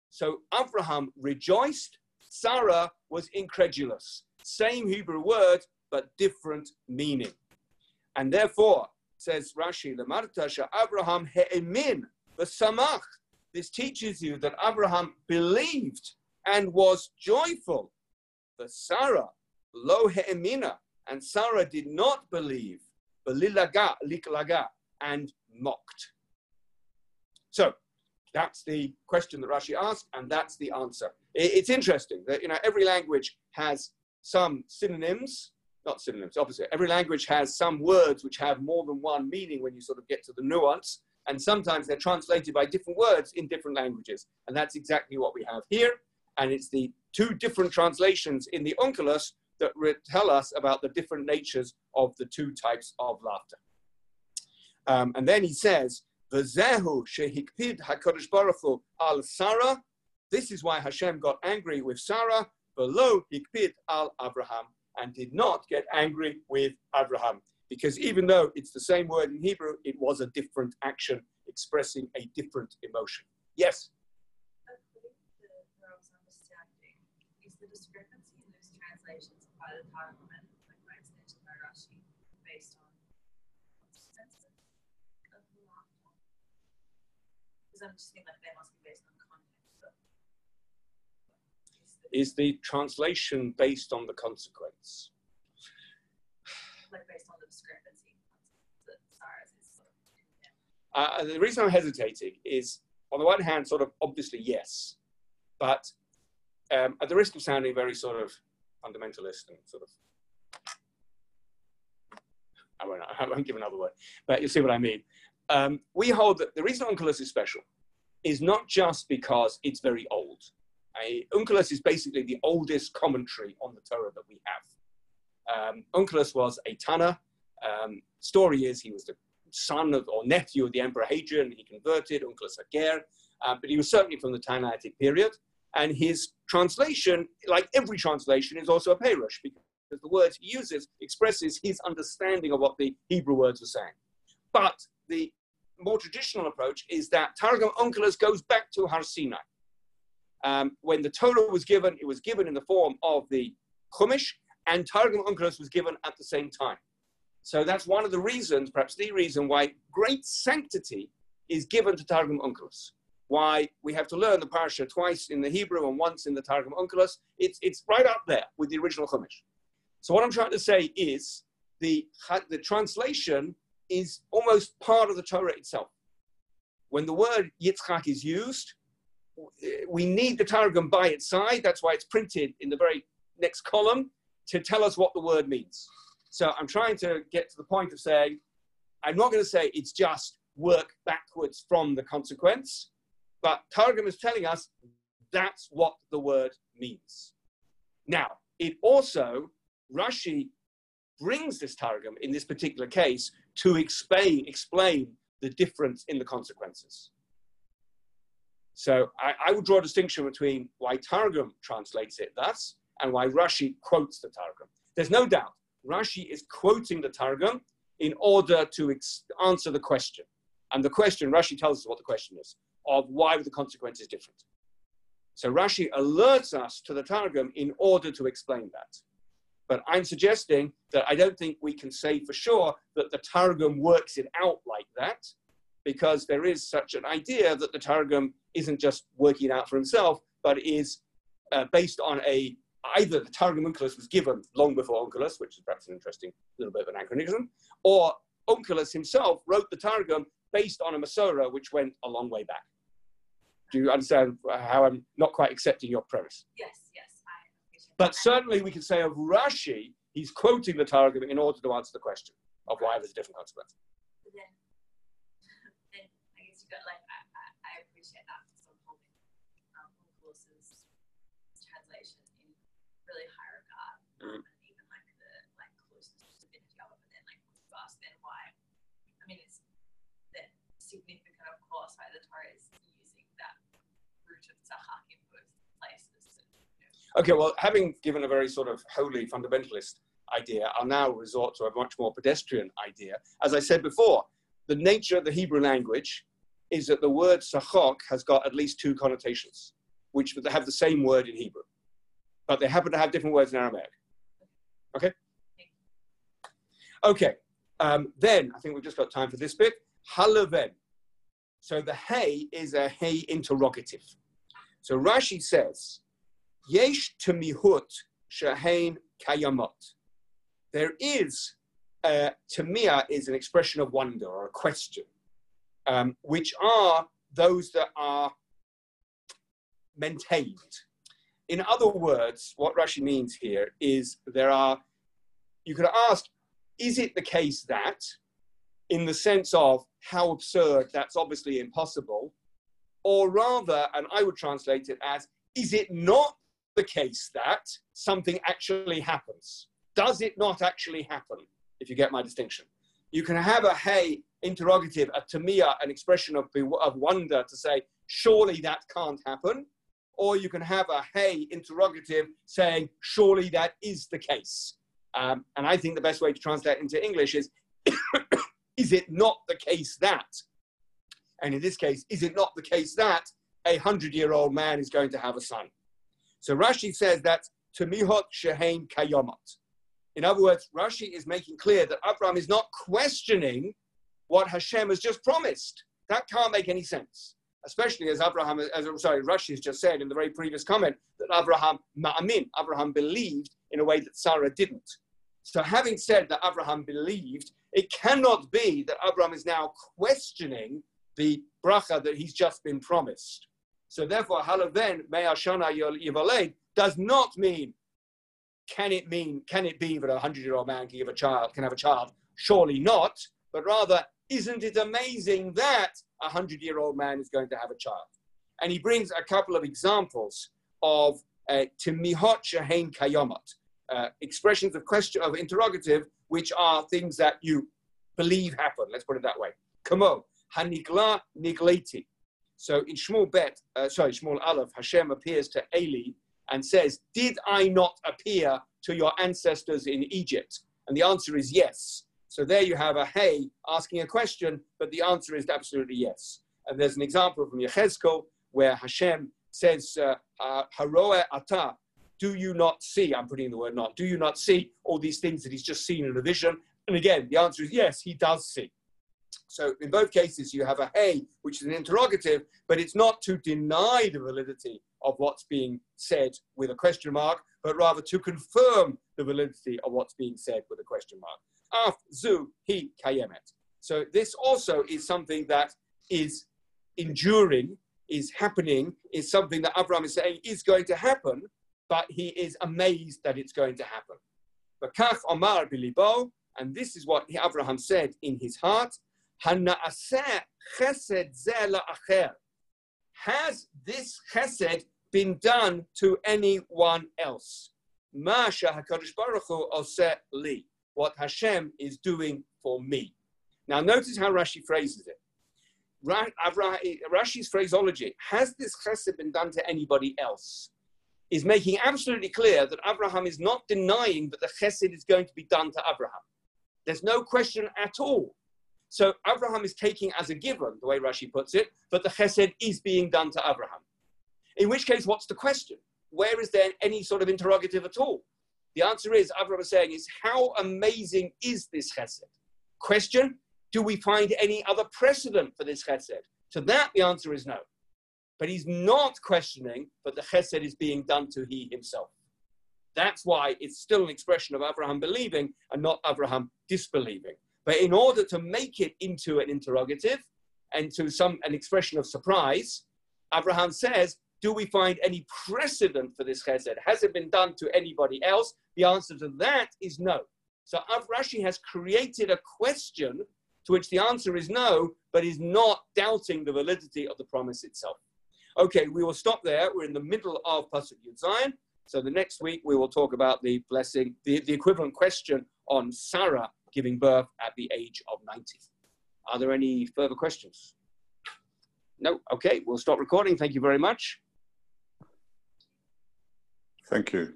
So Abraham rejoiced, Sarah was incredulous. Same Hebrew word, but different meaning. And therefore, says Rashi, Lamarta Abraham he'emin v'samach. This teaches you that Abraham believed and was joyful. But Sarah, lo he'emina, and Sarah did not believe, liklaga, and mocked. So that's the question that Rashi asked, and that's the answer. It's interesting that you know every language has some synonyms not synonyms, opposite. Every language has some words which have more than one meaning when you sort of get to the nuance, and sometimes they're translated by different words in different languages. And that's exactly what we have here. And it's the two different translations in the Onkelos that tell us about the different natures of the two types of laughter. Um, and then he says, V'zehu shehikpid HaKadosh Baruch al Sarah. This is why Hashem got angry with Sarah. Below hikpid al Abraham and did not get angry with Abraham. Because even though it's the same word in Hebrew, it was a different action expressing a different emotion. Yes? Is the discrepancy in those translations by the like by extension by Rashi based on of laughter? Because I'm just thinking like they must be based on is the translation based on the consequence? Like based on the discrepancy. Uh, the reason I'm hesitating is, on the one hand, sort of obviously yes, but um, at the risk of sounding very sort of fundamentalist and sort of, I won't, I won't give another word, but you'll see what I mean. Um, we hold that the reason Onkelos is special is not just because it's very old a, Onkelos is basically the oldest commentary on the Torah that we have. Um, Onkelos was a Tana. Um, story is he was the son of, or nephew of the Emperor Hadrian. He converted, Onkelos Hager, um, but he was certainly from the Tanaitic period. And his translation, like every translation, is also a Perush because the words he uses expresses his understanding of what the Hebrew words are saying. But the more traditional approach is that Targum Onkelos goes back to Har Sinai. Um, when the Torah was given, it was given in the form of the Chumash, and Targum Onkelos was given at the same time. So that's one of the reasons, perhaps the reason, why great sanctity is given to Targum Onkelos. Why we have to learn the parsha twice in the Hebrew and once in the Targum Onkelos. It's, it's right up there with the original Chumash. So what I'm trying to say is the, the translation is almost part of the Torah itself. When the word Yitzchak is used, we need the Targum by its side. That's why it's printed in the very next column to tell us what the word means. So I'm trying to get to the point of saying, I'm not going to say it's just work backwards from the consequence, but Targum is telling us that's what the word means. Now, it also, Rashi brings this Targum in this particular case to explain, explain the difference in the consequences. So I, I would draw a distinction between why Targum translates it thus and why Rashi quotes the Targum. There's no doubt Rashi is quoting the Targum in order to ex- answer the question. And the question, Rashi tells us what the question is of why the consequence is different. So Rashi alerts us to the Targum in order to explain that. But I'm suggesting that I don't think we can say for sure that the Targum works it out like that, because there is such an idea that the Targum isn't just working it out for himself, but is uh, based on a either the Targum Onkelos was given long before Onkelos, which is perhaps an interesting little bit of anachronism, or Onkelos himself wrote the Targum based on a Masorah which went a long way back. Do you understand how I'm not quite accepting your premise? Yes, yes. but certainly we can say of Rashi, he's quoting the Targum in order to answer the question of why there's a different consequence. Then, then I guess you got like I, I, I appreciate that for some holding um, courses translation in really high regard, um, Mm. and even like the like closest divinity of it. But then like when you ask then why, I mean it's significant of course why the Torah is in both places. Okay, well, having given a very sort of holy fundamentalist idea, I'll now resort to a much more pedestrian idea. As I said before, the nature of the Hebrew language is that the word sachok has got at least two connotations, which have the same word in Hebrew, but they happen to have different words in Aramaic. Okay? Okay, um, then I think we've just got time for this bit. Halaven. So the hey is a hey interrogative. So Rashi says, Yesh temihut shahain kayamot. There is, uh, tamia is an expression of wonder or a question, um, which are those that are maintained. In other words, what Rashi means here is there are, you could ask, is it the case that, in the sense of how absurd, that's obviously impossible, or rather, and I would translate it as, is it not the case that something actually happens? Does it not actually happen? If you get my distinction, you can have a hey interrogative, a tamia, an expression of, of wonder to say, surely that can't happen. Or you can have a hey interrogative saying, surely that is the case. Um, and I think the best way to translate into English is, is it not the case that? And in this case, is it not the case that a hundred year old man is going to have a son? So Rashi says that Tamihot Shehain Kayomat. In other words, Rashi is making clear that Abraham is not questioning what Hashem has just promised. That can't make any sense. Especially as Abraham, as sorry, Rashi has just said in the very previous comment that Abraham ma'amin, Abraham believed in a way that Sarah didn't. So having said that Abraham believed, it cannot be that Abraham is now questioning the bracha that he's just been promised. So therefore, halaven me'ashana yivaled does not mean, can it mean, can it be that a hundred-year-old man can give a child, can have a child? Surely not, but rather, isn't it amazing that a hundred-year-old man is going to have a child? And he brings a couple of examples of uh, timihot shehein kayomat, uh, expressions of question of interrogative, which are things that you believe happen. Let's put it that way. Kamo hanigla nigleti. So in Shmuel Bet, uh, sorry, Shmuel Aleph, Hashem appears to Eli and says, "Did I not appear to your ancestors in Egypt?" And the answer is yes. So there you have a hey asking a question, but the answer is absolutely yes. And there's an example from Yechezkel where Hashem says, uh, uh, ata Do you not see? I'm putting in the word not. Do you not see all these things that he's just seen in a vision? And again, the answer is yes, he does see. So in both cases, you have a hey, which is an interrogative, but it's not to deny the validity of what's being said with a question mark, but rather to confirm the validity of what's being said with a question mark. Af zu hi kayemet. So this also is something that is enduring, is happening, is something that Abraham is saying is going to happen, but he is amazed that it's going to happen. Bakach Omar bilibo, and this is what Abraham said in his heart. Has this chesed been done to anyone else? Masha HaKadosh Baruch Hu li. What Hashem is doing for me. Now notice how Rashi phrases it. Rashi's phraseology, has this chesed been done to anybody else? Is making absolutely clear that Abraham is not denying that the chesed is going to be done to Abraham. There's no question at all. So Abraham is taking as a given, the way Rashi puts it, that the chesed is being done to Abraham. In which case, what's the question? Where is there any sort of interrogative at all? The answer is, Abraham is saying, is how amazing is this chesed? Question, do we find any other precedent for this chesed? To that, the answer is no. But he's not questioning that the chesed is being done to he himself. That's why it's still an expression of Abraham believing and not Abraham disbelieving. But in order to make it into an interrogative and to some an expression of surprise, Abraham says, do we find any precedent for this chesed? Has it been done to anybody else? The answer to that is no. So Rashi has created a question to which the answer is no, but is not doubting the validity of the promise itself. Okay, we will stop there. We're in the middle of Pasuk Yud Zayin. So the next week we will talk about the blessing, the, the equivalent question on Sarah giving birth at the age of 90. Are there any further questions? No? Okay, we'll stop recording. Thank you very much. Thank you.